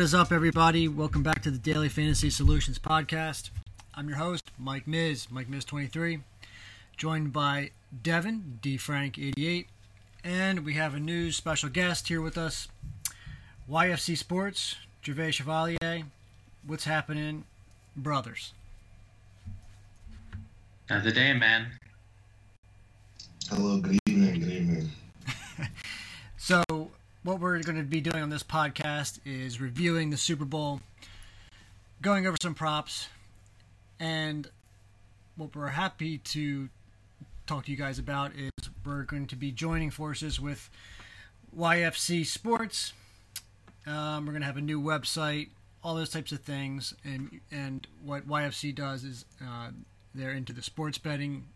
What is up, everybody? Welcome back to the Daily Fantasy Solutions Podcast. I'm your host, Mike Miz, Mike Miz23, joined by Devin, D Frank 88, and we have a new special guest here with us, YFC Sports, Gervais Chevalier. What's happening, brothers? Another day, man. Hello, good evening, good evening. So, what we're going to be doing on this podcast is reviewing the Super Bowl, going over some props, and what we're happy to talk to you guys about is we're going to be joining forces with YFC Sports. Um, we're going to have a new website, all those types of things, and and what YFC does is uh, they're into the sports betting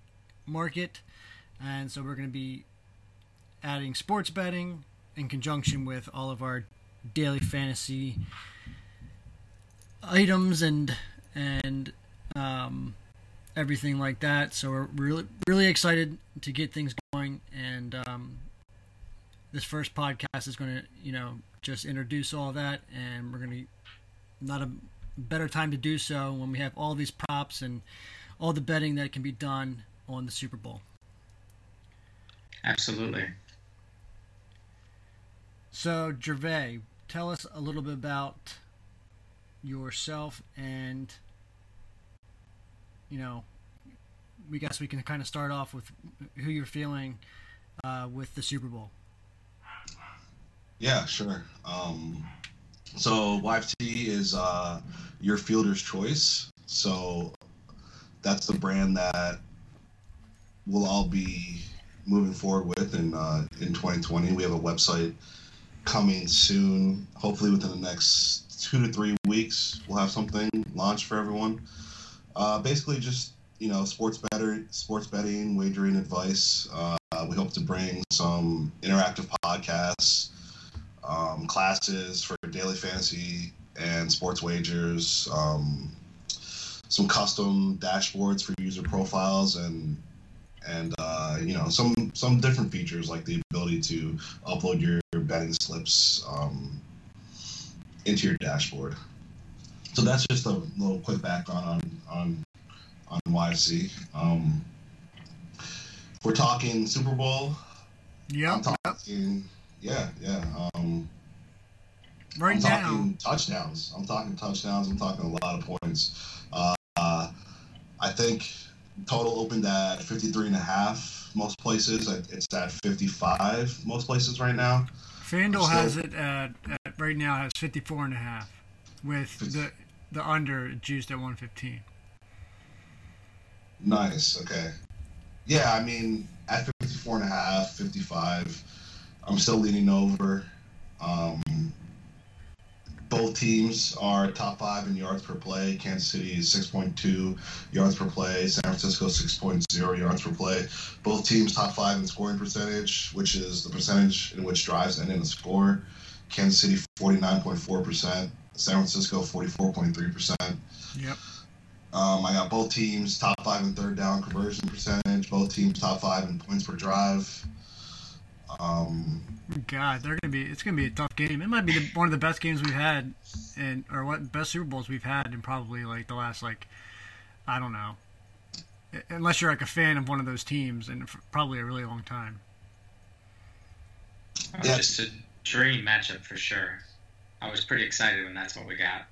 market, and so we're going to be adding sports betting in conjunction with all of our daily fantasy items and and um, everything like that. So we're really really excited to get things going, and um, this first podcast is going to you know just introduce all that, and we're going to not a better time to do so when we have all these props and all the betting that can be done on the Super Bowl. Absolutely. So, Gervais, tell us a little bit about yourself and, you know, we guess we can kind of start off with who you're feeling uh, with the Super Bowl. Yeah, sure. Um, so YFC is uh, your fielder's choice. So that's the brand that we'll all be moving forward with in uh, in 2020. We have a website coming soon. Hopefully within the next two to three weeks, we'll have something launched for everyone. Uh, basically, just you know, sports better, sports betting, wagering advice. Uh, we hope to bring some interactive podcasts, um, classes for daily fantasy and sports wagers, um, some custom dashboards for user profiles, and and uh, you know some some different features like the ability to upload your, betting slips um, into your dashboard. So that's just a little quick background on on on YFC. Um, we're talking Super Bowl. Yeah. I'm talking, yeah, yeah. Um, right I'm now. talking touchdowns. I'm talking touchdowns. I'm talking a lot of points. Uh, I think total opened at 53 and a half most places. It's at 55 most places right now. FanDuel has it at, at right now has 54 and a half with the the under juiced at 115. Nice. Okay. Yeah, I mean, at 54 and a half, 55, I'm still leaning over. Um, both teams are top five in yards per play. Kansas City is 6.2 yards per play. San Francisco 6.0 yards per play. Both teams top five in scoring percentage, which is the percentage in which drives end in a score. Kansas City 49.4%. San Francisco 44.3%. Yep. Um, I got both teams top five in third down conversion percentage. Both teams top five in points per drive. Um, God, they're gonna be. It's gonna be a tough game. It might be the, one of the best games we've had, and or what best Super Bowls we've had in probably like the last like, I don't know, unless you're like a fan of one of those teams, and probably a really long time. Uh, Yeah. Just a dream matchup for sure. I was pretty excited when that's what we got.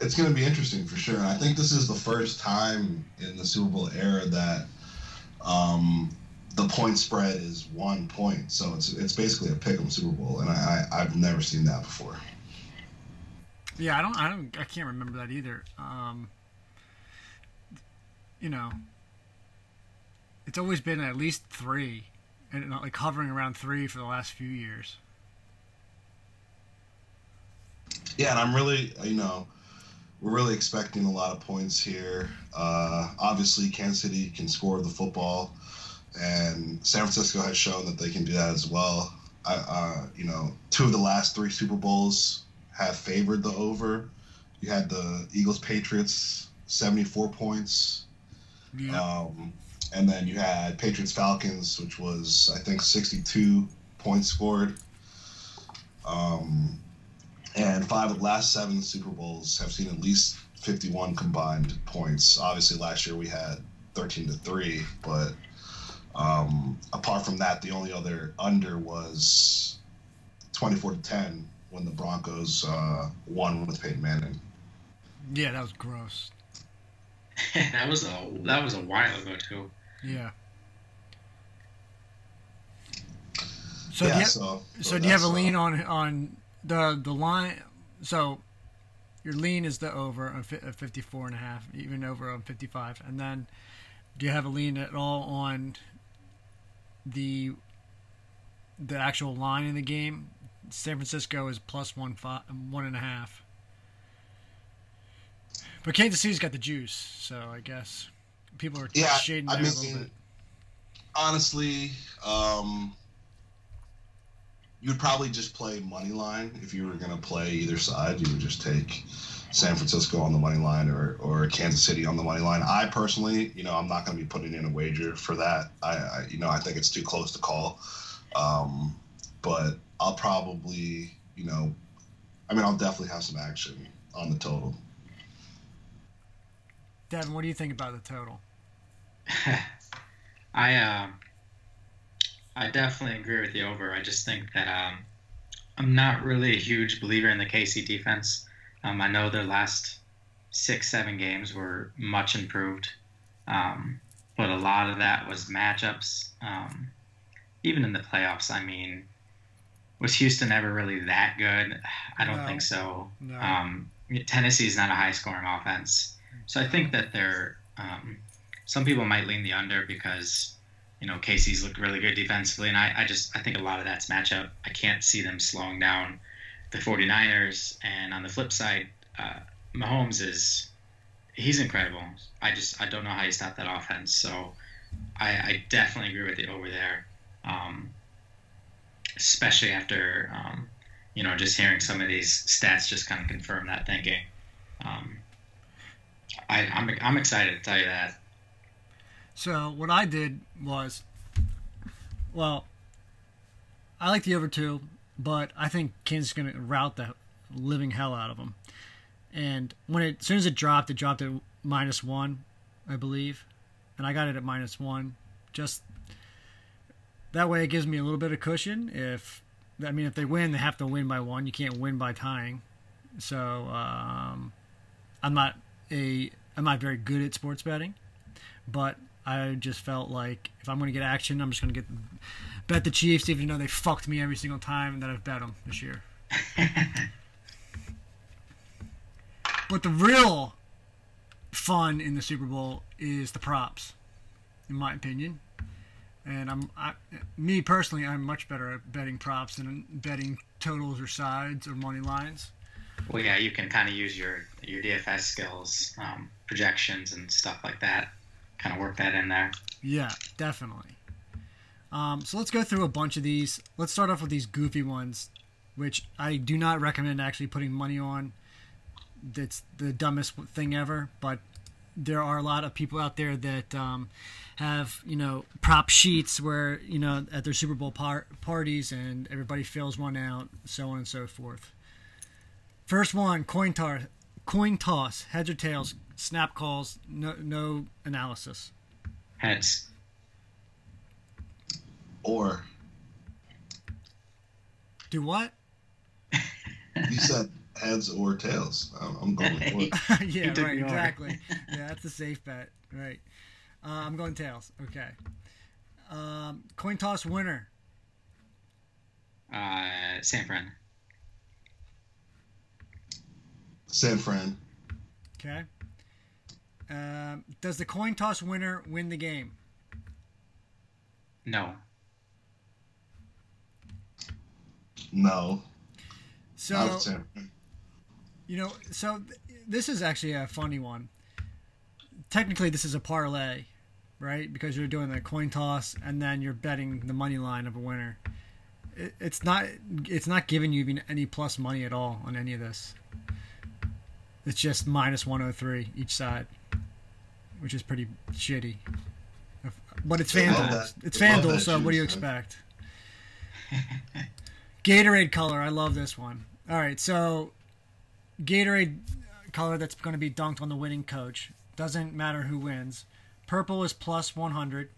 it's going to be interesting for sure. And I think this is the first time in the Super Bowl era that um, the point spread is one point. So it's it's basically a pick'em Super Bowl, and I, I I've never seen that before. Yeah, I don't, I don't, I can't remember that either. Um, you know, it's always been at least three, and not like hovering around three for the last few years. Yeah, and I'm really, you know, we're really expecting a lot of points here. Uh, obviously, Kansas City can score the football, and San Francisco has shown that they can do that as well. I, uh, you know, two of the last three Super Bowls have favored the over. You had the Eagles Patriots, 74 points. Yeah. Um, and then you had Patriots Falcons, which was I think 62 points scored. Um, and five of the last seven Super Bowls have seen at least 51 combined points. Obviously, last year we had 13 to three, but um, apart from that, the only other under was 24 to 10 when the Broncos uh, won with Peyton Manning. Yeah, that was gross. that was a that was a while ago too. Yeah. So yeah, do you, so, so do you have a that's, uh, lean on on the the line? So your lean is the over on fi- uh, 54 and a half, even over on 55. And then do you have a lean at all on the the actual line in the game? San Francisco is plus one five, one and a half. But Kansas City's got the juice, so I guess people are Yeah, shading I there a little bit. honestly, um, you'd probably just play money line if you were going to play either side. You would just take San Francisco on the money line or, or Kansas City on the money line. I personally, you know, I'm not going to be putting in a wager for that. I, I, you know, I think it's too close to call. Um, but I'll probably, you know, I mean, I'll definitely have some action on the total. Devin, what do you think about the total? I uh, I definitely agree with the over. I just think that um, I'm not really a huge believer in the KC defense. Um, I know their last six, seven games were much improved, um, but a lot of that was matchups. Um, even in the playoffs, I mean, was Houston ever really that good? I don't No. think so. No. Um, Tennessee's not a high scoring offense. So I think that they're, um, some people might lean the under because, you know, KC's looked really good defensively. And I, I just, I think a lot of that's matchup. I can't see them slowing down the 49ers. And on the flip side, uh, Mahomes is, he's incredible. I just, I don't know how you stop that offense. So I, I definitely agree with the over there. Um, especially after, um, you know, just hearing some of these stats just kind of confirm that thinking. Um, I, I'm, I'm excited to tell you that. So what I did was, well, I like the over two, but I think Kansas is going to rout the living hell out of them. And when it, as soon as it dropped, it dropped at minus one, I believe, and I got it at minus one. Just that way, it gives me a little bit of cushion. If I mean, if they win, they have to win by one. You can't win by tying. So um, I'm not a I'm not very good at sports betting, but I just felt like if I'm going to get action, I'm just going to get bet the Chiefs, even though they fucked me every single time that I've bet them this year. but the real fun in the Super Bowl is the props, in my opinion. And I'm, I, me personally, I'm much better at betting props than betting totals or sides or money lines. Well, yeah, you can kind of use your your DFS skills, um, projections, and stuff like that. Kind of work that in there. Yeah, definitely. Um, so let's go through a bunch of these. Let's start off with these goofy ones, which I do not recommend actually putting money on. That's the dumbest thing ever, but there are a lot of people out there that um, have you know prop sheets where you know at their Super Bowl par- parties and everybody fills one out, so on and so forth. First one, coin toss, coin toss, heads or tails, snap calls, no no analysis. Heads. Or Do what? you said heads or tails. I'm, I'm going with what? yeah, right, exactly. yeah, that's a safe bet. Right. Uh, I'm going tails. Okay. Um, coin toss winner. Uh, San Fran. San Fran. Okay. Um, does the coin toss winner win the game? No. No. So Not San Fran. you know, so th- this is actually a funny one. Technically, this is a parlay, right? Because you're doing the coin toss and then you're betting the money line of a winner. It, it's not. It's not giving you even any plus money at all on any of this. It's just minus 103 each side, which is pretty shitty. But it's FanDuel. It's FanDuel, so what do you expect? Gatorade color. I love this one. All right, so Gatorade color that's going to be dunked on the winning coach. Doesn't matter who wins. Purple is plus 100.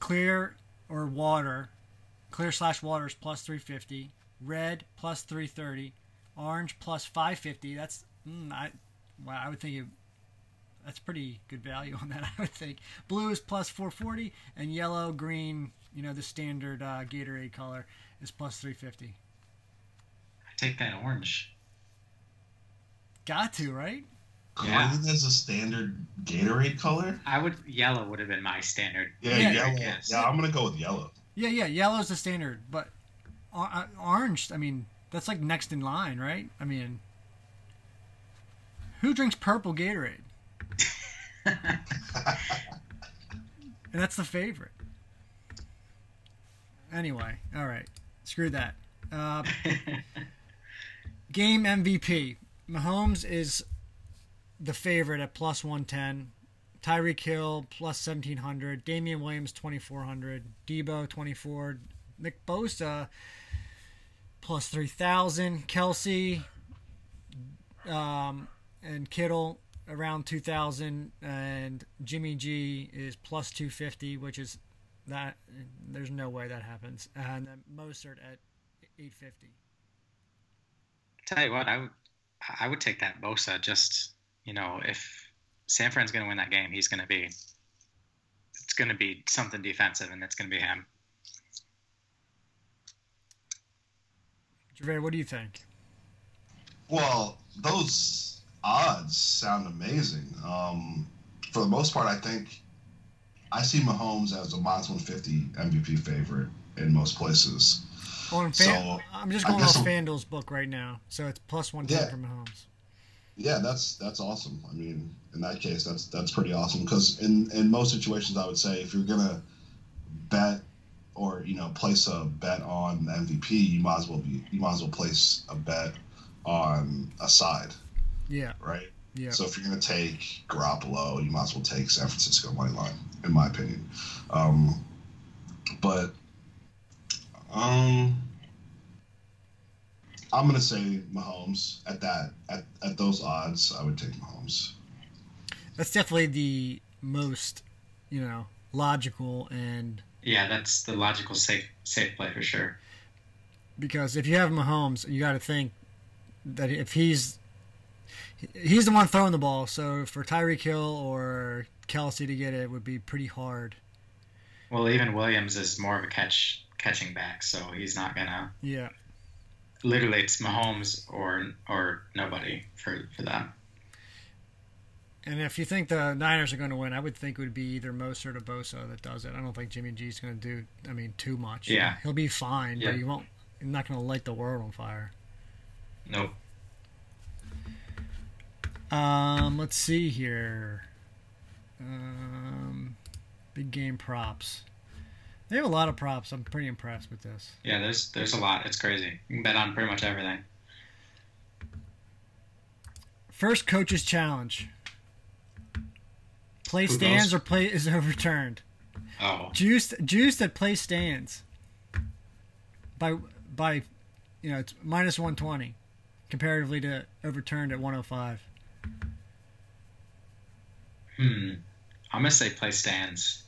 Clear or water, clear slash water is plus 350. Red plus 330. Orange plus 550. That's mm, I, wow, I would think it, that's pretty good value on that. I would think blue is plus 440, and yellow, green, you know the standard uh, Gatorade color is plus 350. I take that orange. Got to right. Green Yeah. is a standard Gatorade color. I would yellow would have been my standard. Yeah, Yeah, yellow. yes. Yeah, I'm gonna go with yellow. Yeah, yeah, yellow's the standard, but uh, orange. I mean, that's like next in line, right? I mean, who drinks purple Gatorade? And that's the favorite. Anyway, all right, screw that. Uh, game MVP. Mahomes is the favorite at plus 110. Tyreek Hill plus 1700. Damien Williams 2400. Deebo 24. Nick Bosa plus 3000. Kelce um, and Kittle around 2000. And Jimmy G is plus 250, which is that. There's no way that happens. And then Mostert at 850. Tell you what, I would I would take that Bosa. Just you know, if San Fran's going to win that game, he's going to be. It's going to be something defensive, and it's going to be him. Javier, what do you think? Well, those odds sound amazing. Um, for the most part, I think I see Mahomes as a minus 150 MVP favorite in most places. Oh, on fan, So, I'm just going off I'm- FanDuel's book right now, so it's plus 110 Yeah. for Mahomes. Yeah, that's that's awesome. I mean, in that case, that's that's pretty awesome because in in most situations, I would say if you're gonna bet or you know place a bet on MVP, you might as well be you might as well place a bet on a side, Yeah, right? Yeah. So if you're going to take Garoppolo, you might as well take San Francisco money line, in my opinion. Um, but um, I'm going to say Mahomes at that at, at those odds. I would take Mahomes. That's definitely the most, you know, logical and Yeah, that's the logical safe safe play for sure. because if you have Mahomes, you got to think that if he's he's the one throwing the ball, so for Tyreek Hill or Kelce to get it would be pretty hard. Well, even Williams is more of a catch catching back, so he's not gonna. Yeah, Literally, it's Mahomes or or nobody for for that. and if you think the Niners are going to win, I would think it would be either Mostert or Bosa that does it. I don't think Jimmy G's going to do. I mean, too much. Yeah. he'll be fine, Yeah. but you won't. You're not going to light the world on fire. Nope. Um, let's see here. Um, big game props. They have a lot of props. I'm pretty impressed with this. Yeah, there's there's a lot. It's crazy. You can bet on pretty much everything. First coach's challenge. Play Who stands goes? or play is overturned. Oh, Juiced juiced at play stands. By by, you know it's minus one twenty, comparatively to overturned at one hundred five. Hmm. I'm gonna say play stands.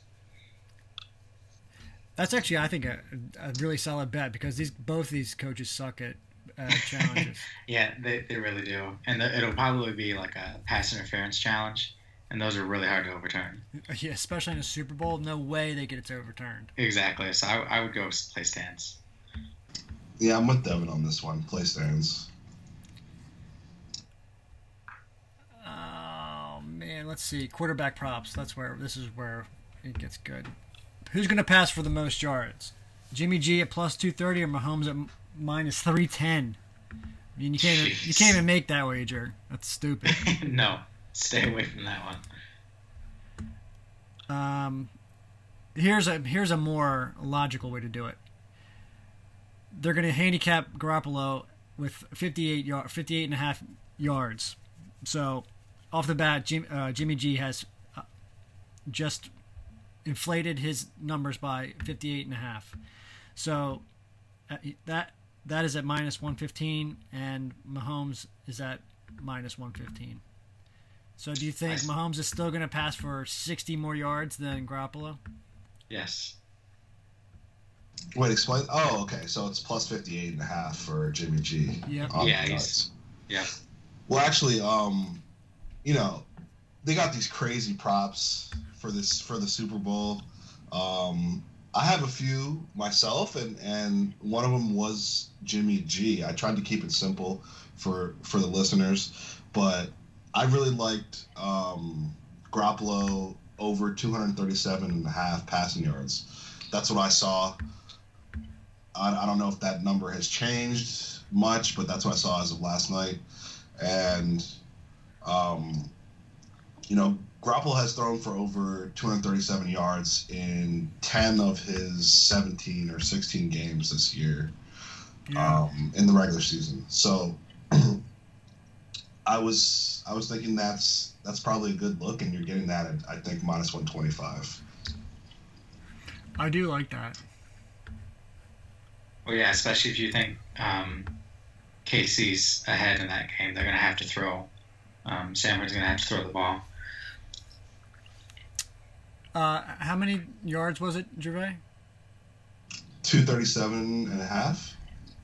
That's actually I think a, a really solid bet because these both these coaches suck at uh, challenges. Yeah, they, they really do, and the, it'll probably be like a pass interference challenge, and those are really hard to overturn. yeah, especially in a Super Bowl, no way they get it overturned. Exactly. So I, I would go play stands. Yeah, I'm with Devin on this one. Play stands. Man, let's see. Quarterback props. That's where this is where it gets good. Who's going to pass for the most yards? Jimmy G at plus two thirty or Mahomes at minus three ten? I mean, you can't even, you can't even make that wager. That's stupid. no, stay away from that one. Um, here's a here's a more logical way to do it. They're going to handicap Garoppolo with 58 yard, 58 and a half yards. So, off the bat, Jim, uh, Jimmy G has uh, just inflated his numbers by 58 and a half. So, uh, that that is at minus 115, and Mahomes is at minus 115. So do you think Mahomes is still going to pass for 60 more yards than Garoppolo? Yes. Wait, explain. Oh, okay. So it's plus 58 and a half for Jimmy G. Yep. Yeah, the he's- odds. yeah. Well, actually, um, you know, they got these crazy props for this for the Super Bowl. Um, I have a few myself, and and one of them was Jimmy G. I tried to keep it simple for for the listeners, but I really liked um, Garoppolo over 237 and a half passing yards. That's what I saw. I, I don't know if that number has changed much, but that's what I saw as of last night. And, um, you know, Garoppolo has thrown for over 237 yards in 10 of his 17 or 16 games this year um, in the regular season. So I was I was thinking that's that's probably a good look, and you're getting that at I think minus 125. I do like that. Well, yeah, especially if you think um, KC's ahead in that game, they're going to have to throw. Um, Sanford's going to have to throw the ball. Uh, how many yards was it, Gervais? 237 and a half.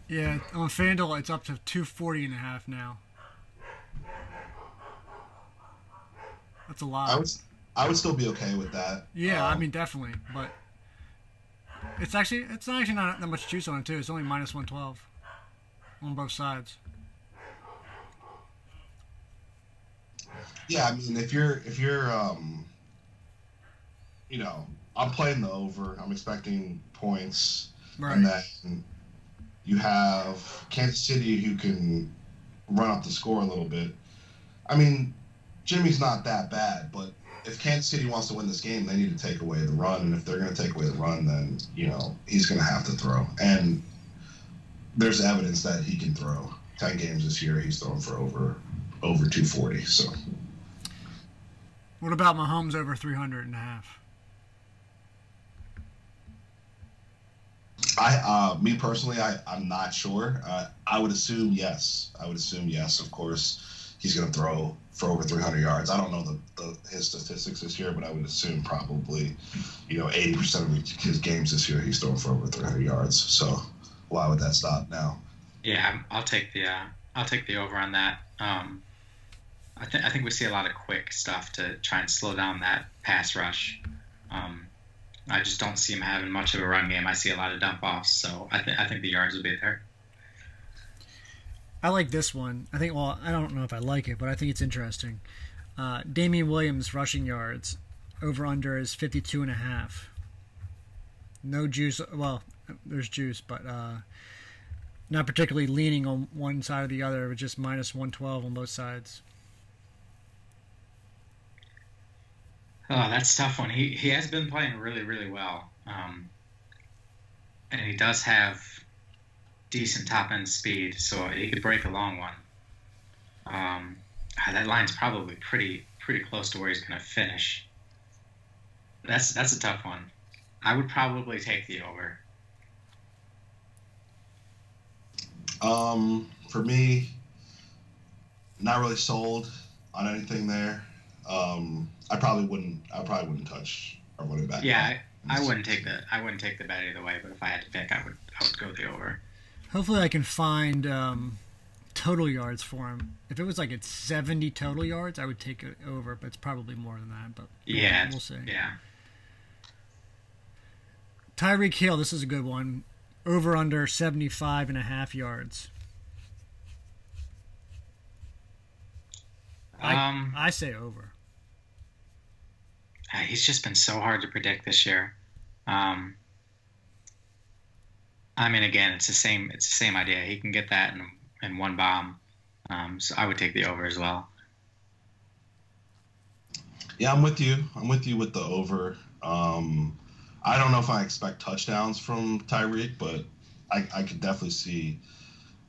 Yeah, on FanDuel it's up to 240 and a half now. That's a lot. I would I would still be okay with that. Yeah, I Um, mean definitely, but it's actually it's not actually not that much juice on it too. It's only minus one twelve on both sides. Yeah, I mean, if you're if you're um, you know, I'm playing the over. I'm expecting points, Right. and then you have Kansas City who can run up the score a little bit. I mean, Jimmy's not that bad, but if Kansas City wants to win this game, they need to take away the run, and if they're going to take away the run, then you know he's going to have to throw. And there's evidence that he can throw. Ten games this year, he's thrown for over over 240. So. What about Mahomes over 300 and a half? I, uh, me personally, I, I'm not sure. Uh, I would assume yes. I would assume yes. Of course, he's going to throw for over 300 yards. I don't know the, the his statistics this year, but I would assume probably, you know, 80% of his games this year he's throwing for over 300 yards. So why would that stop now? Yeah, I'm- I'll take the uh, I'll take the over on that. Um, I think I think we see a lot of quick stuff to try and slow down that pass rush. Um, I just don't see him having much of a run game. I see a lot of dump offs, so I think I think the yards will be there. I like this one. I think. Well, I don't know if I like it, but I think it's interesting. Uh, Damien Williams rushing yards over under is 52 and a half. No juice. Well, there's juice, but uh, not particularly leaning on one side or the other. But just minus 112 on both sides. Oh, that's tough one. He he has been playing really really well, um, and he does have decent top end speed, so he could break a long one. Um, ah, that line's probably pretty pretty close to where he's going to finish. That's that's a tough one. I would probably take the over. Um, for me, not really sold on anything there. Um, I probably wouldn't. I probably wouldn't touch our running back. Yeah, I, I wouldn't take the I wouldn't take the bet either way. But if I had to pick, I would I would go the over. Hopefully, I can find um, total yards for him. If it was like at 70 total yards, I would take it over, but it's probably more than that. But Yeah, we'll see. Yeah, Tyreek Hill, this is a good one. Over under 75 and a half yards. I- um, I say over. He's just been so hard to predict this year. Um, I mean, again, it's the same. It's the same idea. He can get that in, in one bomb. Um, so I would take the over as well. Yeah, I'm with you. I'm with you with the over. Um, I don't know if I expect touchdowns from Tyreek, but I, I could definitely see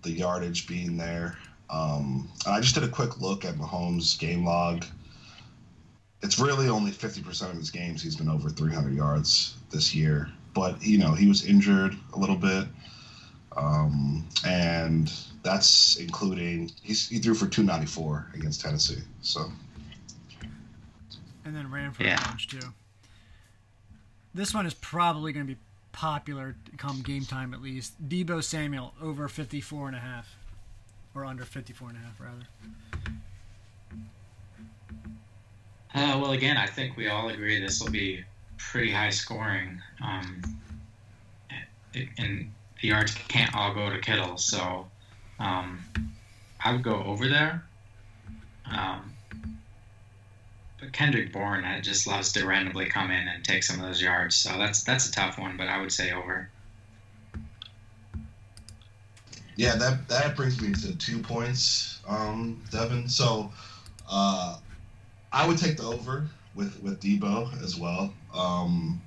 the yardage being there. Um, and I just did a quick look at Mahomes' game log. It's really only 50% of his games he's been over 300 yards this year. But, you know, he was injured a little bit. Um, and that's including he's, he threw for 294 against Tennessee. So and then ran for Yeah. a bunch too. This one is probably going to be popular come game time at least. Deebo Samuel over 54 and a half or under 54 and a half rather. Uh, well, again, I think we all agree this will be pretty high scoring. Um, and the yards can't all go to Kittle, so um, I would go over there. Um, but Kendrick Bourne just loves to randomly come in and take some of those yards, so that's that's a tough one. But I would say over. Yeah, that that brings me to two points, um, Devin. So uh, I would take the over with with Deebo as well. Um,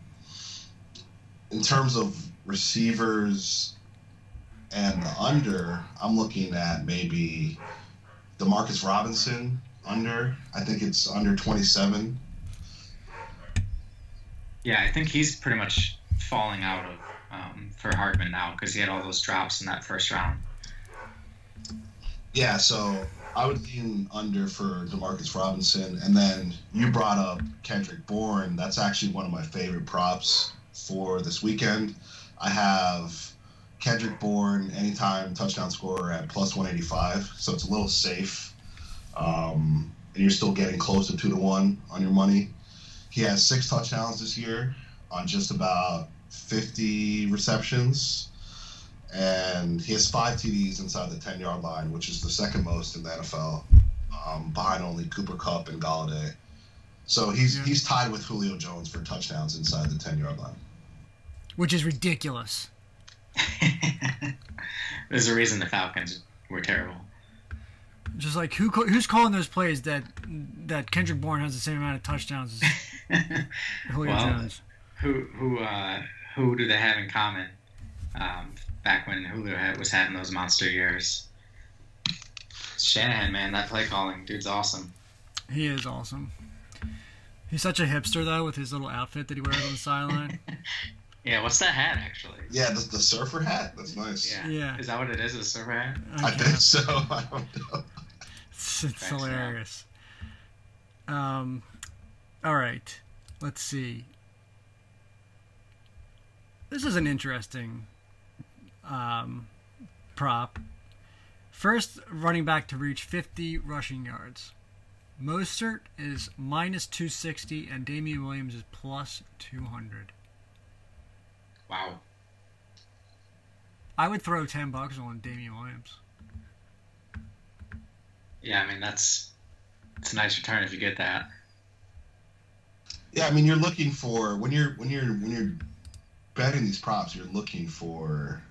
in terms of receivers and the under, I'm looking at maybe Demarcus Robinson under. I think it's under 27. Yeah, I think he's pretty much falling out of um, for Hardman now because he had all those drops in that first round. Yeah, so I would lean under for Demarcus Robinson, and then you brought up Kendrick Bourne. That's actually one of my favorite props for this weekend. I have Kendrick Bourne anytime touchdown scorer at plus 185, so it's a little safe, um, and you're still getting close to two to one on your money. He has six touchdowns this year on just about 50 receptions and he has five TDs inside the 10 yard line, which is the second most in the NFL, um, behind only Cooper Kupp and Golladay. So he's Yeah. he's tied with Julio Jones for touchdowns inside the 10 yard line. Which is ridiculous. There's a reason the Falcons were terrible. Just like who who's calling those plays that that Kendrick Bourne has the same amount of touchdowns as Julio Well, Jones. who who uh, who do they have in common? Um, back when Julio had, was having those monster years. Shanahan, man, that play calling, dude's awesome. He is awesome. He's such a hipster though with his little outfit that he wears on the sideline. Yeah, what's that hat actually? Yeah, the, the surfer hat. That's nice. Yeah. Yeah. Is that what it is? A surfer hat? I Okay. think so. I don't know. It's, it's Thanks, man. hilarious. Um, all right, let's see. This is an interesting um, prop. First, running back to reach 50 rushing yards. Mostert is minus 260, and Damien Williams is plus 200. Wow. I would throw 10 bucks on Damien Williams. Yeah, I mean that's it's a nice return if you get that. Yeah, I mean you're looking for when you're when you're when you're betting these props, you're looking for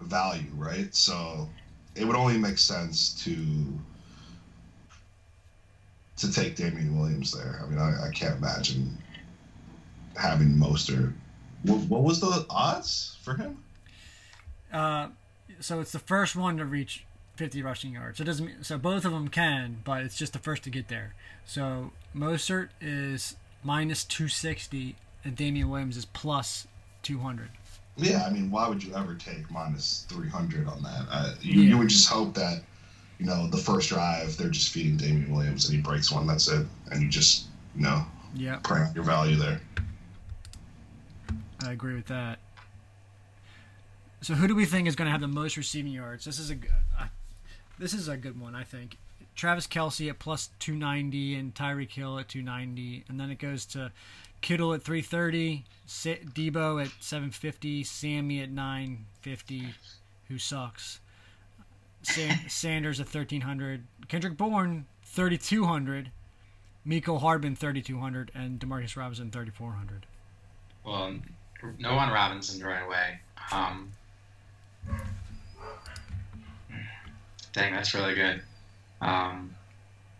value, right? So it would only make sense to to take Damien Williams there. I mean, I, I can't imagine having Mostert. What, what was the odds for him? Uh, so it's the first one to reach 50 rushing yards. So it doesn't mean, so both of them can, but it's just the first to get there. So Mostert is minus 260 and Damien Williams is plus 200. Yeah, I mean, why would you ever take minus 300 on that? Uh, you, Yeah. you would just hope that, you know, the first drive, they're just feeding Damien Williams and he breaks one, that's it. And you just, you know, Yep, bring up your value there. I agree with that. So who do we think is going to have the most receiving yards? This is a uh, this is a good one, I think. Travis Kelce at plus 290 and Tyreek Hill at 290, and then it goes to Kittle at 330, Sa- Deebo at 750, Sammy at 950, who sucks. Sa- Sanders at 1300, Kendrick Bourne 3200, Mecole Hardman 3200, and Demarcus Robinson 3400. Well, no on Robinson right away. Um, dang, that's really good. Um,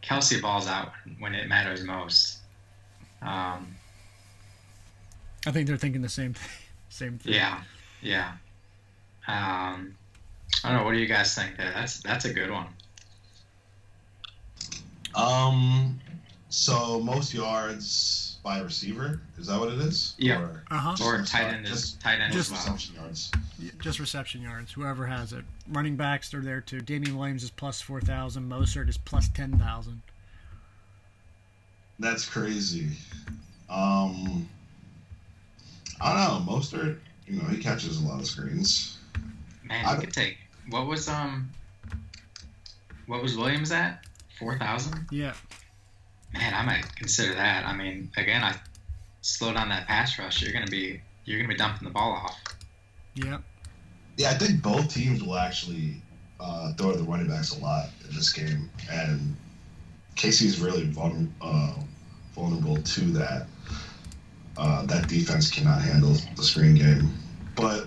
Kelce balls out when it matters most. Um, I think they're thinking the same thing. Same thing. yeah, yeah. Um, I don't know. What do you guys think there? That's that's a good one. Um, so most yards by receiver. Is that what it is? Yeah. Or Uh huh. Or Just- tight end is just- tight end just as well. reception yards. Just reception yards. Whoever has it. Running backs are there too. Damien Williams is plus four thousand. Mostert is plus ten thousand. That's crazy. Um, I don't know. Mostert, you know, he catches a lot of screens. Man, I could take what was um what was Williams at? Four thousand? Yeah. Man, I might consider that. I mean, again, I slow down that pass rush. You're gonna be you're gonna be dumping the ball off. Yep. Yeah, I think both teams will actually uh, throw to the running backs a lot in this game, and KC's really vulnerable, uh, vulnerable to that. Uh, that defense cannot handle the screen game, but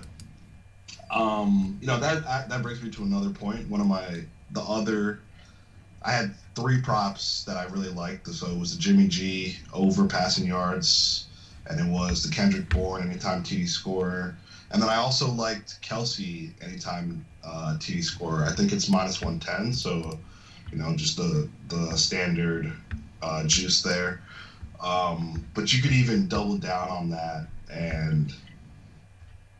um, you know that that brings me to another point. One of my the other, I had three props that I really liked. So it was the Jimmy G over passing yards, and it was the Kendrick Bourne anytime TD scorer. And then I also liked Kelce anytime uh, TD scorer. I think it's minus 110, so you know just the the standard uh, juice there. Um, but you could even double down on that, and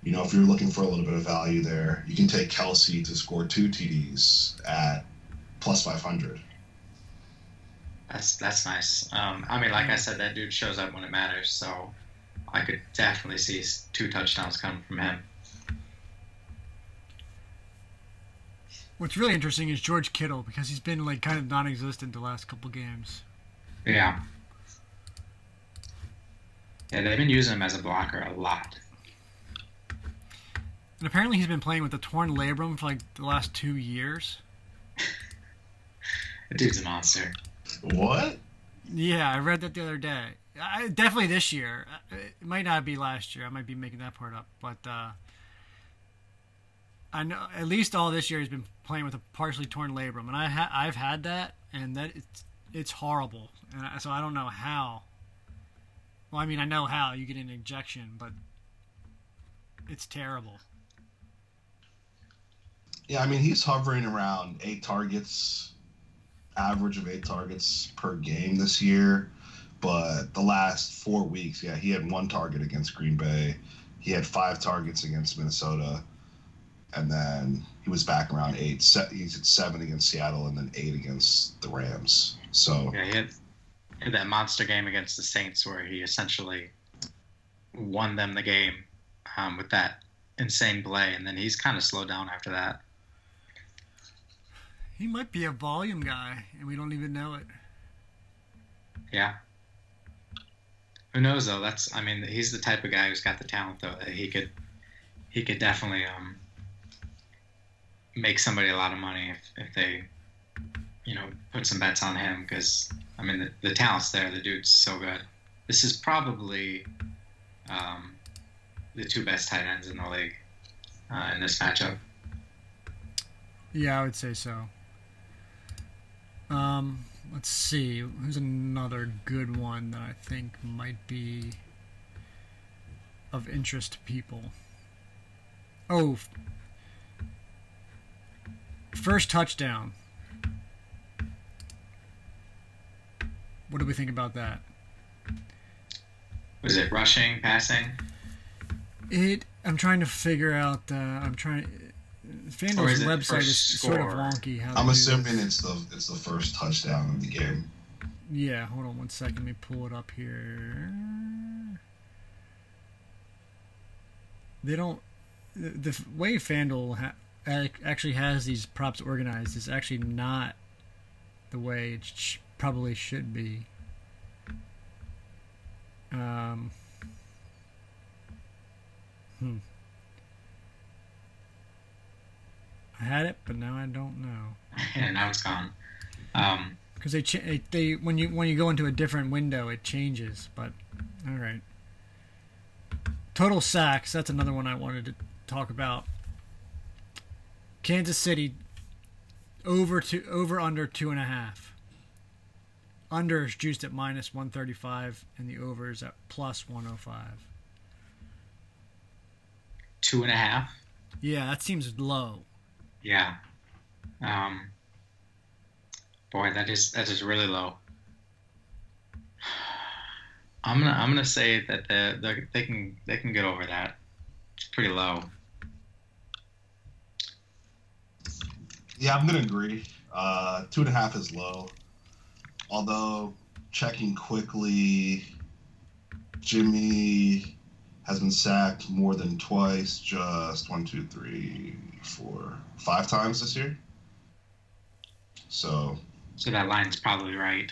you know if you're looking for a little bit of value there, you can take Kelce to score two TDs at plus 500. That's that's nice. Um, I mean, like I said, that dude shows up when it matters. So I could definitely see two touchdowns coming from him. What's really interesting is George Kittle because he's been like kind of non-existent the last couple games. Yeah. Yeah, they've been using him as a blocker a lot. And apparently he's been playing with a torn labrum for like the last two years. The dude's a monster. What? Yeah, I read that the other day. I, definitely this year. It might not be last year. I might be making that part up, but uh, I know at least all this year he's been playing with a partially torn labrum, and I ha- I've had that, and that it's it's horrible. And I, so I don't know how. Well, I mean, I know how you get an injection, but it's terrible. Yeah, I mean he's hovering around eight targets, average of eight targets per game this year. But the last four weeks, yeah, he had one target against Green Bay. He had five targets against Minnesota, and then he was back around eight. Se- He's at seven against Seattle, and then eight against the Rams. So Yeah, he had, that monster game against the Saints where he essentially won them the game um, with that insane play, and then he's kind of slowed down after that. He might be a volume guy, and we don't even know it. Yeah. Who knows though? That's I mean he's the type of guy who's got the talent though that he could he could definitely um make somebody a lot of money if, if they you know put some bets on him because I mean the, the talent's there. The dude's so good. This is probably um, the two best tight ends in the league uh, in this matchup. Yeah, I would say so. Um, let's see. Who's another good one that I think might be of interest to people? Oh, first touchdown. What do we think about that? Was it rushing, passing? It. I'm trying to figure out. Uh, I'm trying. Or FanDuel's website is first sort of wonky. How I'm assuming this. it's the it's the first touchdown of the game. Yeah, hold on one second. Let me pull it up here. They don't. The, the way FanDuel ha- actually has these props organized is actually not the way it sh- probably should be. Um. Hmm. I had it, but now I don't know. and now it's gone. Um, because they, ch- it- they when you when you go into a different window it changes but all right total sacks that's another one i wanted to talk about kansas city over to over under two and a half under is juiced at minus 135 and the over is at plus 105 two and a half. yeah that seems low Yeah. Um, boy, that is that is really low. I'm gonna I'm gonna say that the, the they can they can get over that. It's pretty low. Yeah, I'm gonna agree. Uh, two and a half is low. Although checking quickly, Jimmy has been sacked more than twice. Just one, two, three, four, five times this year. So So that line's probably right.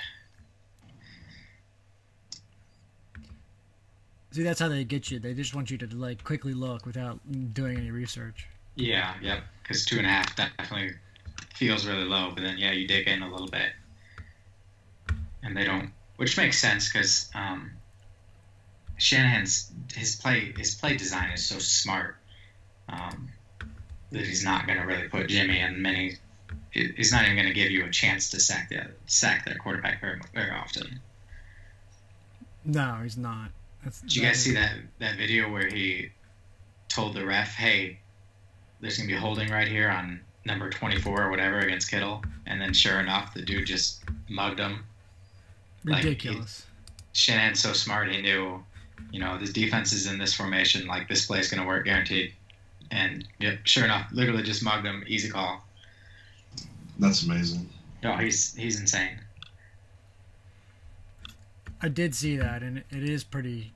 See, that's how they get you. They just want you to like quickly look without doing any research. Yeah, yep. Because two and a half definitely feels really low, but then yeah, you dig in a little bit, and they don't, which makes sense because um, Shanahan's his play his play design is so smart um, that he's not going to really put Jimmy in many. He's not even going to give you a chance to sack the sack their quarterback very very often. No, he's not. That's, Did you guys see that that video where he told the ref, "Hey, there's gonna be holding right here on number 24 or whatever against Kittle," and then sure enough, the dude just mugged him. Like, Ridiculous. Shanahan's so smart; he knew, you know, this defense is in this formation, like this play's gonna work guaranteed. And yep, sure enough, literally just mugged him. Easy call. that's amazing. No, he's he's insane. I did see that, and it is pretty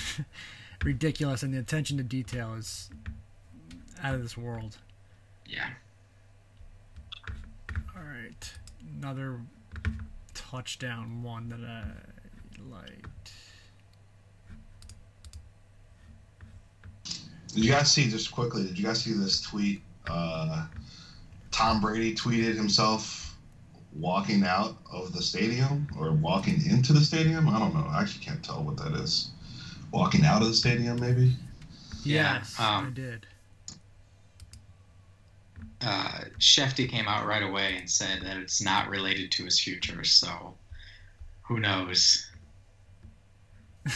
ridiculous, and the attention to detail is out of this world. Yeah. All right, another touchdown one that I liked. Did you guys see just quickly? Did you guys see this tweet? Uh, Tom Brady tweeted himself walking out of the stadium or walking into the stadium. I don't know. I actually can't tell what that is. Walking out of the stadium, maybe. Yeah, Yes, I um, did. Uh, Shefty came out right away and said that it's not related to his future. So, who knows?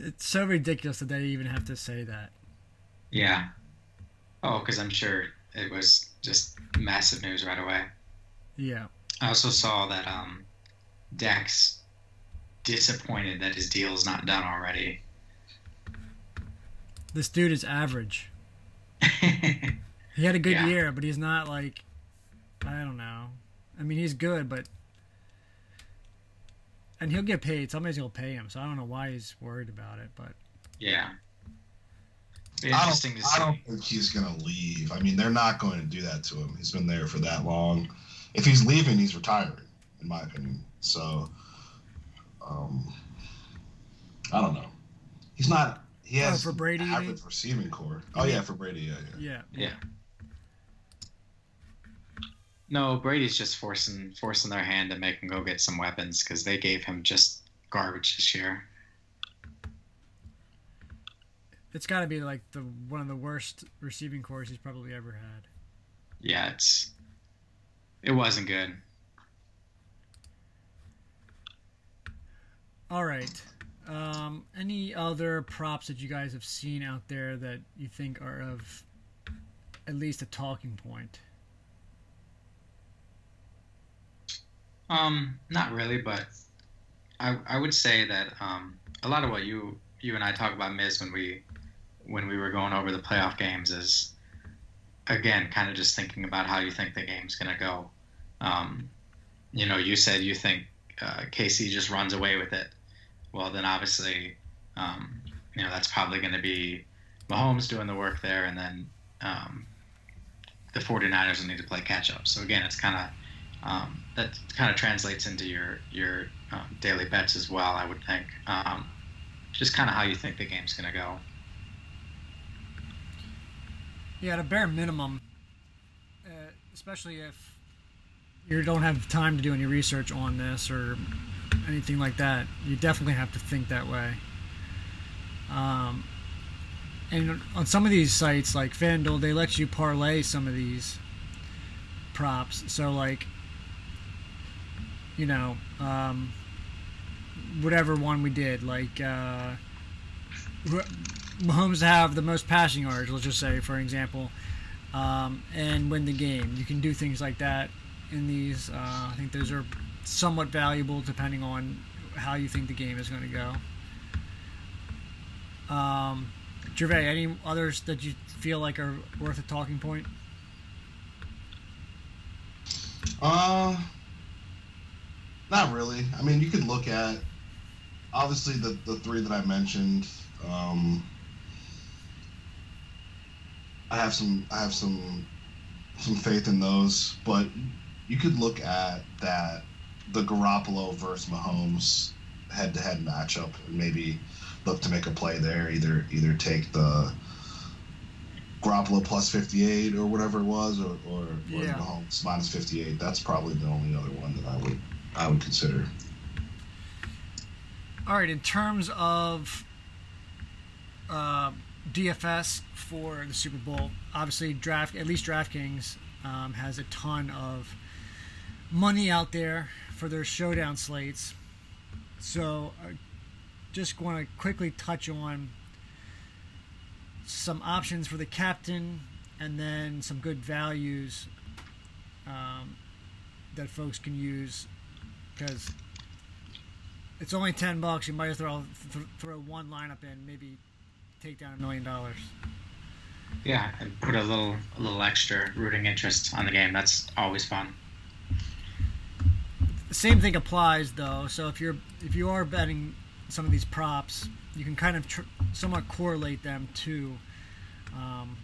It's so ridiculous that they even have to say that. Yeah. Oh, because I'm sure it was just massive news right away. Yeah. I also saw that um, Dak's disappointed that his deal is not done already. This dude is average. He had a good Yeah. year, but he's not like I don't know. I mean, he's good, but and he'll get paid. Somebody's gonna pay him, so I don't know why he's worried about it. But yeah. Be I don't, to I don't think he's going to leave. I mean, they're not going to do that to him. He's been there for that long. If he's leaving, he's retiring, in my opinion. So, um, I don't know. He's not. He Oh, has for Brady, you average mean? receiving corps. Oh yeah, for Brady, yeah, yeah. yeah, Yeah. No, Brady's just forcing forcing their hand to make him go get some weapons because they gave him just garbage this year. it's got to be like the one of the worst receiving cores he's probably ever had. Yeah, it's it wasn't good. All right. Um, any other props that you guys have seen out there that you think are of at least a talking point? Um, not really, but I I would say that um a lot of what you you and I talk about Miz when we when we were going over the playoff games is again kind of just thinking about how you think the game's gonna go. Um, you know, you said you think uh, KC just runs away with it. Well, then obviously, um, you know that's probably going to be Mahomes doing the work there, and then um, the 49ers will need to play catch up. So again, it's kind of um, that kind of translates into your your um, daily bets as well. I would think. Um, just kind of how you think the game's going to go. Yeah, at a bare minimum, uh, especially if you don't have time to do any research on this or anything like that, you definitely have to think that way. Um, and on some of these sites like FanDuel, they let you parlay some of these props. So like, you know, um, whatever one we did, like uh, Mahomes have the most passing yards, let's just say, for example, um, and win the game. You can do things like that in these. Uh, I think those are somewhat valuable depending on how you think the game is going to go. Um, Gervais, any others that you feel like are worth a talking point? Uh, not really. I mean, you could look at obviously the the three that I mentioned. Um, I have some I have some some faith in those, but you could look at that the Garoppolo versus Mahomes head to head matchup and maybe look to make a play there. Either either take the Garoppolo plus 58 or whatever it was, or, or, or Yeah. Mahomes minus 58. That's probably the only other one that I would I would consider. All right, in terms of uh, DFS for the Super Bowl, obviously draft at least DraftKings um, has a ton of money out there for their showdown slates. So, I just want to quickly touch on some options for the captain, and then some good values um, that folks can use because it's only ten bucks. You might as well th- throw one lineup in, maybe take down a million dollars. Yeah, and put a little a little extra rooting interest on the game. That's always fun. The same thing applies though. So if you're if you are betting some of these props, you can kind of tr- somewhat correlate them to um,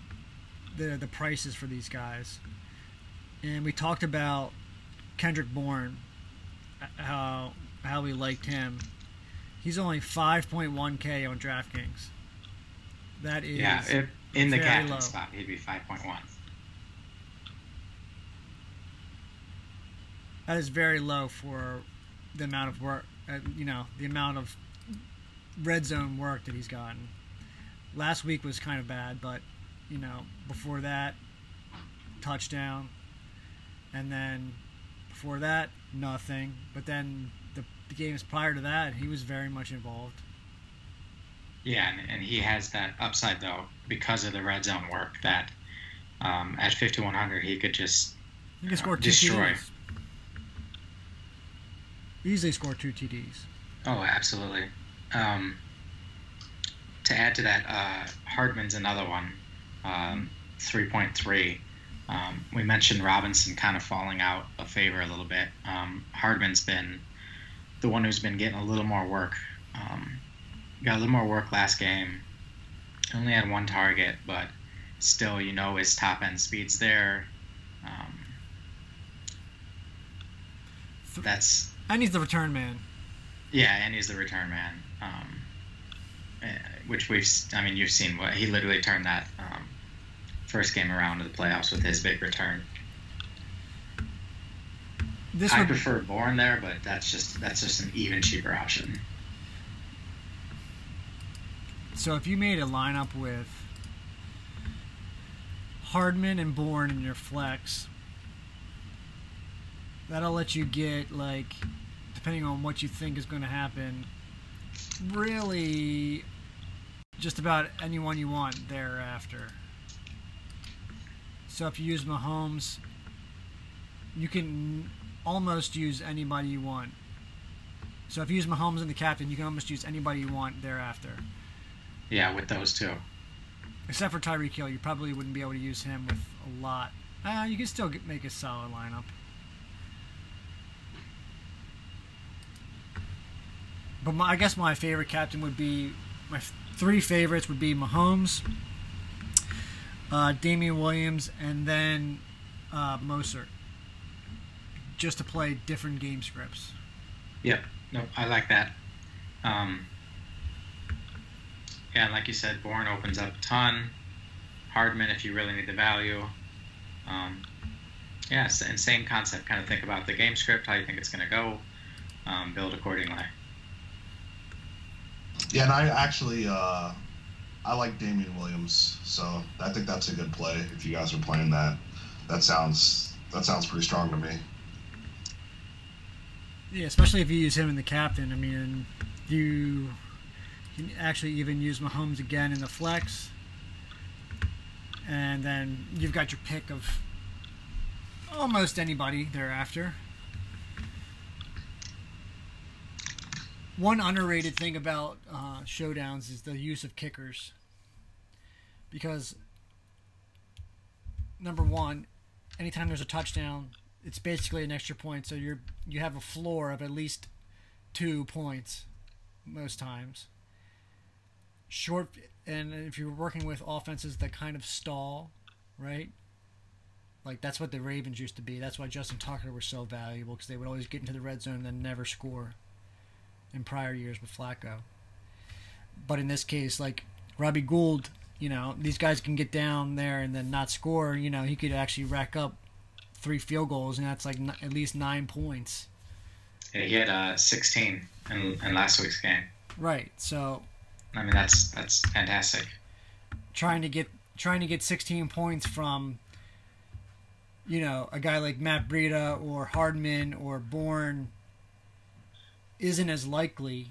the the prices for these guys. And we talked about Kendrick Bourne, how how we liked him. He's only 5.1k on DraftKings. That is Yeah, if, in the captain low. spot, he'd be five point one. that is very low for the amount of work, uh, you know, the amount of red zone work that he's gotten. Last week was kind of bad, but you know, before that, touchdown, and then before that, nothing. But then the, the games prior to that, he was very much involved. Yeah, and, and he has that upside though because of the red zone work that um, at 5100 he could just He can score two Destroy. TDs. Easily score two TDs. oh absolutely. Um, to add to that, uh, Hardman's another one, um, 3.3. Um, we mentioned Robinson kind of falling out of favor a little bit. Um, Hardman's been the one who's been getting a little more work. Um, got a little more work last game. Only had one target, but still, you know, his top end speed's there. Um, that's And he's the return man. yeah, and he's the return man. Um, eh, which we've, I mean, you've seen what he literally turned that um, first game around to the playoffs with his big return. This I would prefer Bourne there, but that's just that's just an even cheaper option. So if you made a lineup with Hardman and Bourne in your flex, that'll let you get like, depending on what you think is going to happen, really just about anyone you want thereafter. So if you use Mahomes, you can almost use anybody you want. So if you use Mahomes and the captain, you can almost use anybody you want thereafter. Yeah, with those two. Except for Tyreek Hill, you probably wouldn't be able to use him with a lot. Uh, you can still get, make a solid lineup. But my, I guess my favorite captain would be my three favorites would be Mahomes, uh, Damien Williams, and then uh, Mostert. Just to play different game scripts. Yep. No, I like that. Um, yeah, and like you said, Bourne opens up a ton. Hardman, if you really need the value. Um, yeah, and same concept. Kind of think about the game script, how you think it's going to go, um, build accordingly. Yeah, and I actually uh, I like Damien Williams, so I think that's a good play. If you guys are playing that, that sounds that sounds pretty strong to me. Yeah, especially if you use him in the captain. I mean, you can actually even use Mahomes again in the flex, and then you've got your pick of almost anybody thereafter. One underrated thing about uh, showdowns is the use of kickers. Because number one, anytime there's a touchdown, it's basically an extra point. So you're you have a floor of at least two points most times. Short and if you're working with offenses that kind of stall, right? Like that's what the Ravens used to be. That's why Justin Tucker was so valuable because they would always get into the red zone and then never score. In prior years with Flacco, but in this case, like Robbie Gould, you know these guys can get down there and then not score. You know he could actually rack up three field goals and that's like n- at least nine points. Yeah, he had uh, 16 in, in last week's game. Right. So I mean that's that's fantastic. trying to get trying to get 16 points from you know a guy like Matt Breida or Hardman or Bourne isn't as likely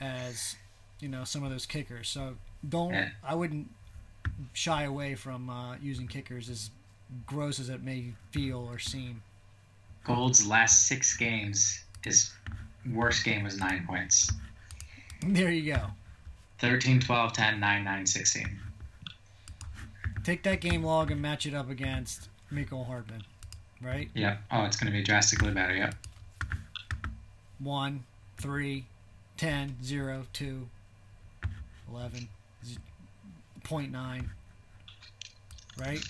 as you know some of those kickers. So don't Yeah. I wouldn't shy away from uh, using kickers as gross as it may feel or seem. Gould's last six games, his worst game was nine points. There you go. 13, 12, 10, 9, 9, 16. Take that game log and match it up against Mecole Hardman, right? Yep. Oh, it's going to be drastically better. Yep. 1, 3, 10, 0, 2, 11, z- 0.9. Right?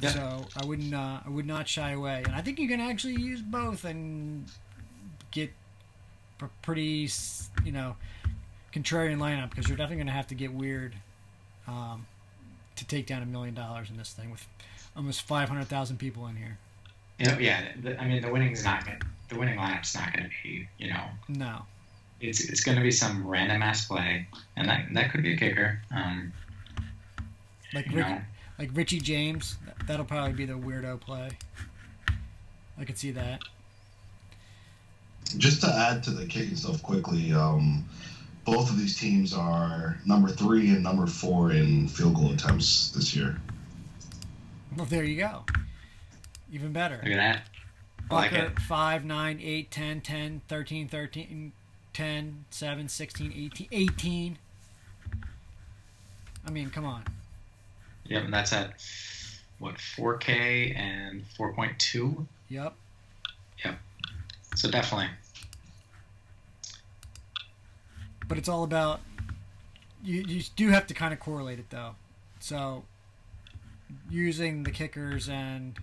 Yeah. So I wouldn't uh, I would not shy away. And I think you can actually use both and get a pretty, you know, contrarian lineup because you're definitely going to have to get weird um, to take down a million dollars in this thing with almost 500,000 people in here. Yep. Yeah. The, I mean, the winning's not going. The winning lineup's not going to be. You know, No. it's it's going to be some random ass play, and that that could be a kicker. Um, Like Rick, know, like Richie James, that'll probably be the weirdo play. I could see that. Just to add to the kicking stuff quickly, um, both of these teams are number three and number four in field goal attempts this year. Well, there you go. Even better. look at that. I like 5, 9, 8, 10, 10, 13, 13, 10, 7, 16, 18, 18. I mean, come on. Yep. And that's at what 4K and 4.2. Yep. Yep. So definitely. But it's all about. You, you do have to kind of correlate it, though. So, using the kickers and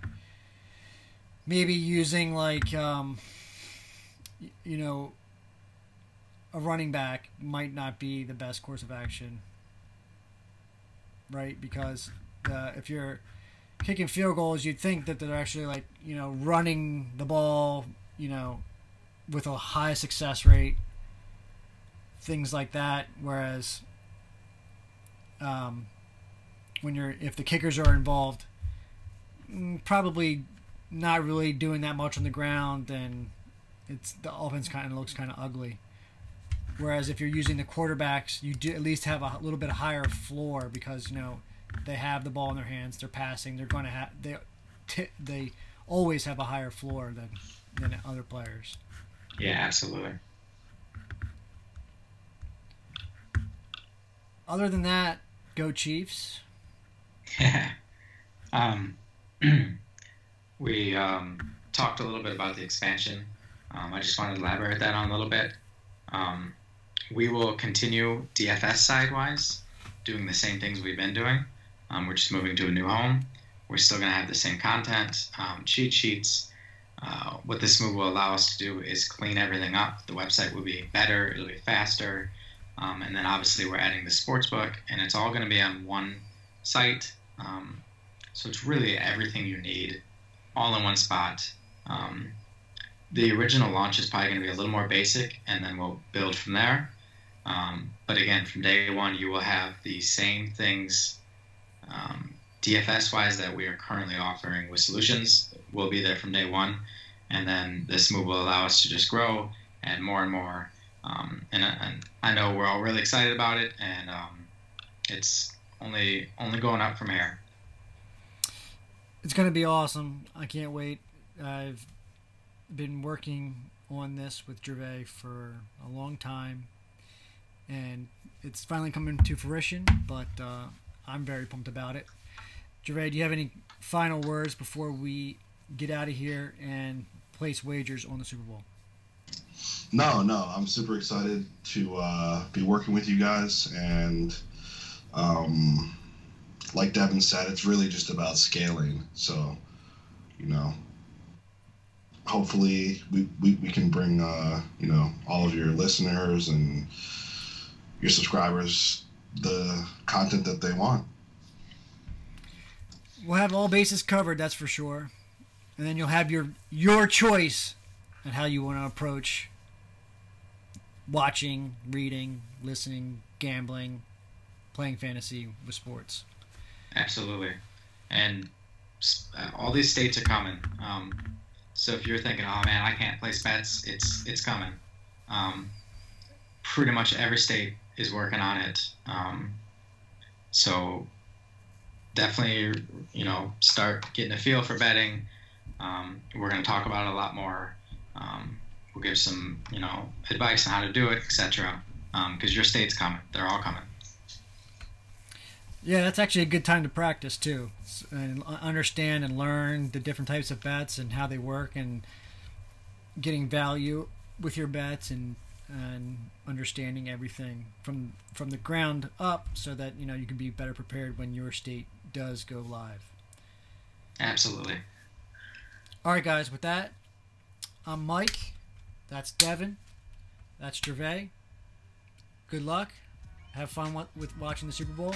maybe using, like, um, you know, a running back might not be the best course of action. Right? Because uh, if you're kicking field goals, you'd think that they're actually, like, you know, running the ball, you know, with a high success rate things like that. Whereas, um, when you're if the kickers are involved, mm, probably not really doing that much on the ground, then it's the offense kind of looks kind of ugly. Whereas if you're using the quarterbacks, you do at least have a little bit higher floor because you know they have the ball in their hands, they're passing, they're going to have they t- they always have a higher floor than than other players. Yeah. Absolutely. Other than that, go Chiefs. Yeah. um, we um, talked a little bit about the expansion. Um, I just wanted to elaborate that on a little bit. Um, we will continue DFS sidewise, doing the same things we've been doing. Um, we're just moving to a new home. We're still going to have the same content, um, cheat sheets. Uh, what this move will allow us to do is clean everything up. The website will be better, it'll be faster. Um, and then obviously, we're adding the sports book, and it's all going to be on one site. So it's really everything you need, all in one spot. Um, the original launch is probably going to be a little more basic, and then we'll build from there. Um, but again, from day one, you will have the same things um, DFS wise that we are currently offering with solutions. Will be there from day one, and then this move will allow us to just grow and more and more. Um, and, and I know we're all really excited about it, and um, it's only only going up from here. It's going to be awesome. I can't wait. I've been working on this with Gervais for a long time, and it's finally coming to fruition. But uh, I'm very pumped about it. Gervais, do you have any final words before we get out of here and place wagers on the Super Bowl? No, no, I'm super excited to uh, be working with you guys, and um, like Devin said, it's really just about scaling. So, you know, hopefully we, we, we can bring uh, you know all of your listeners and your subscribers the content that they want. We'll have all bases covered, that's for sure. And then you'll have your your choice on how you want to approach watching, reading, listening, gambling, playing fantasy with sports. Absolutely, and uh, all these states are coming. Um, so if you're thinking, "Oh man, I can't place bets," it's it's coming. Um, pretty much every state is working on it. Um, so definitely, you know, start getting a feel for betting. Um, we're going to talk about it a lot more. Um, we'll give some, you know, advice on how to do it, etc. Because um, your state's coming; they're all coming. Yeah, that's actually a good time to practice too, and understand and learn the different types of bets and how they work, and getting value with your bets and and understanding everything from from the ground up, so that you know you can be better prepared when your state does go live. Absolutely. All right, guys. With that, I'm Mike. That's Devin. That's Gervais. Good luck. Have fun with watching the Super Bowl.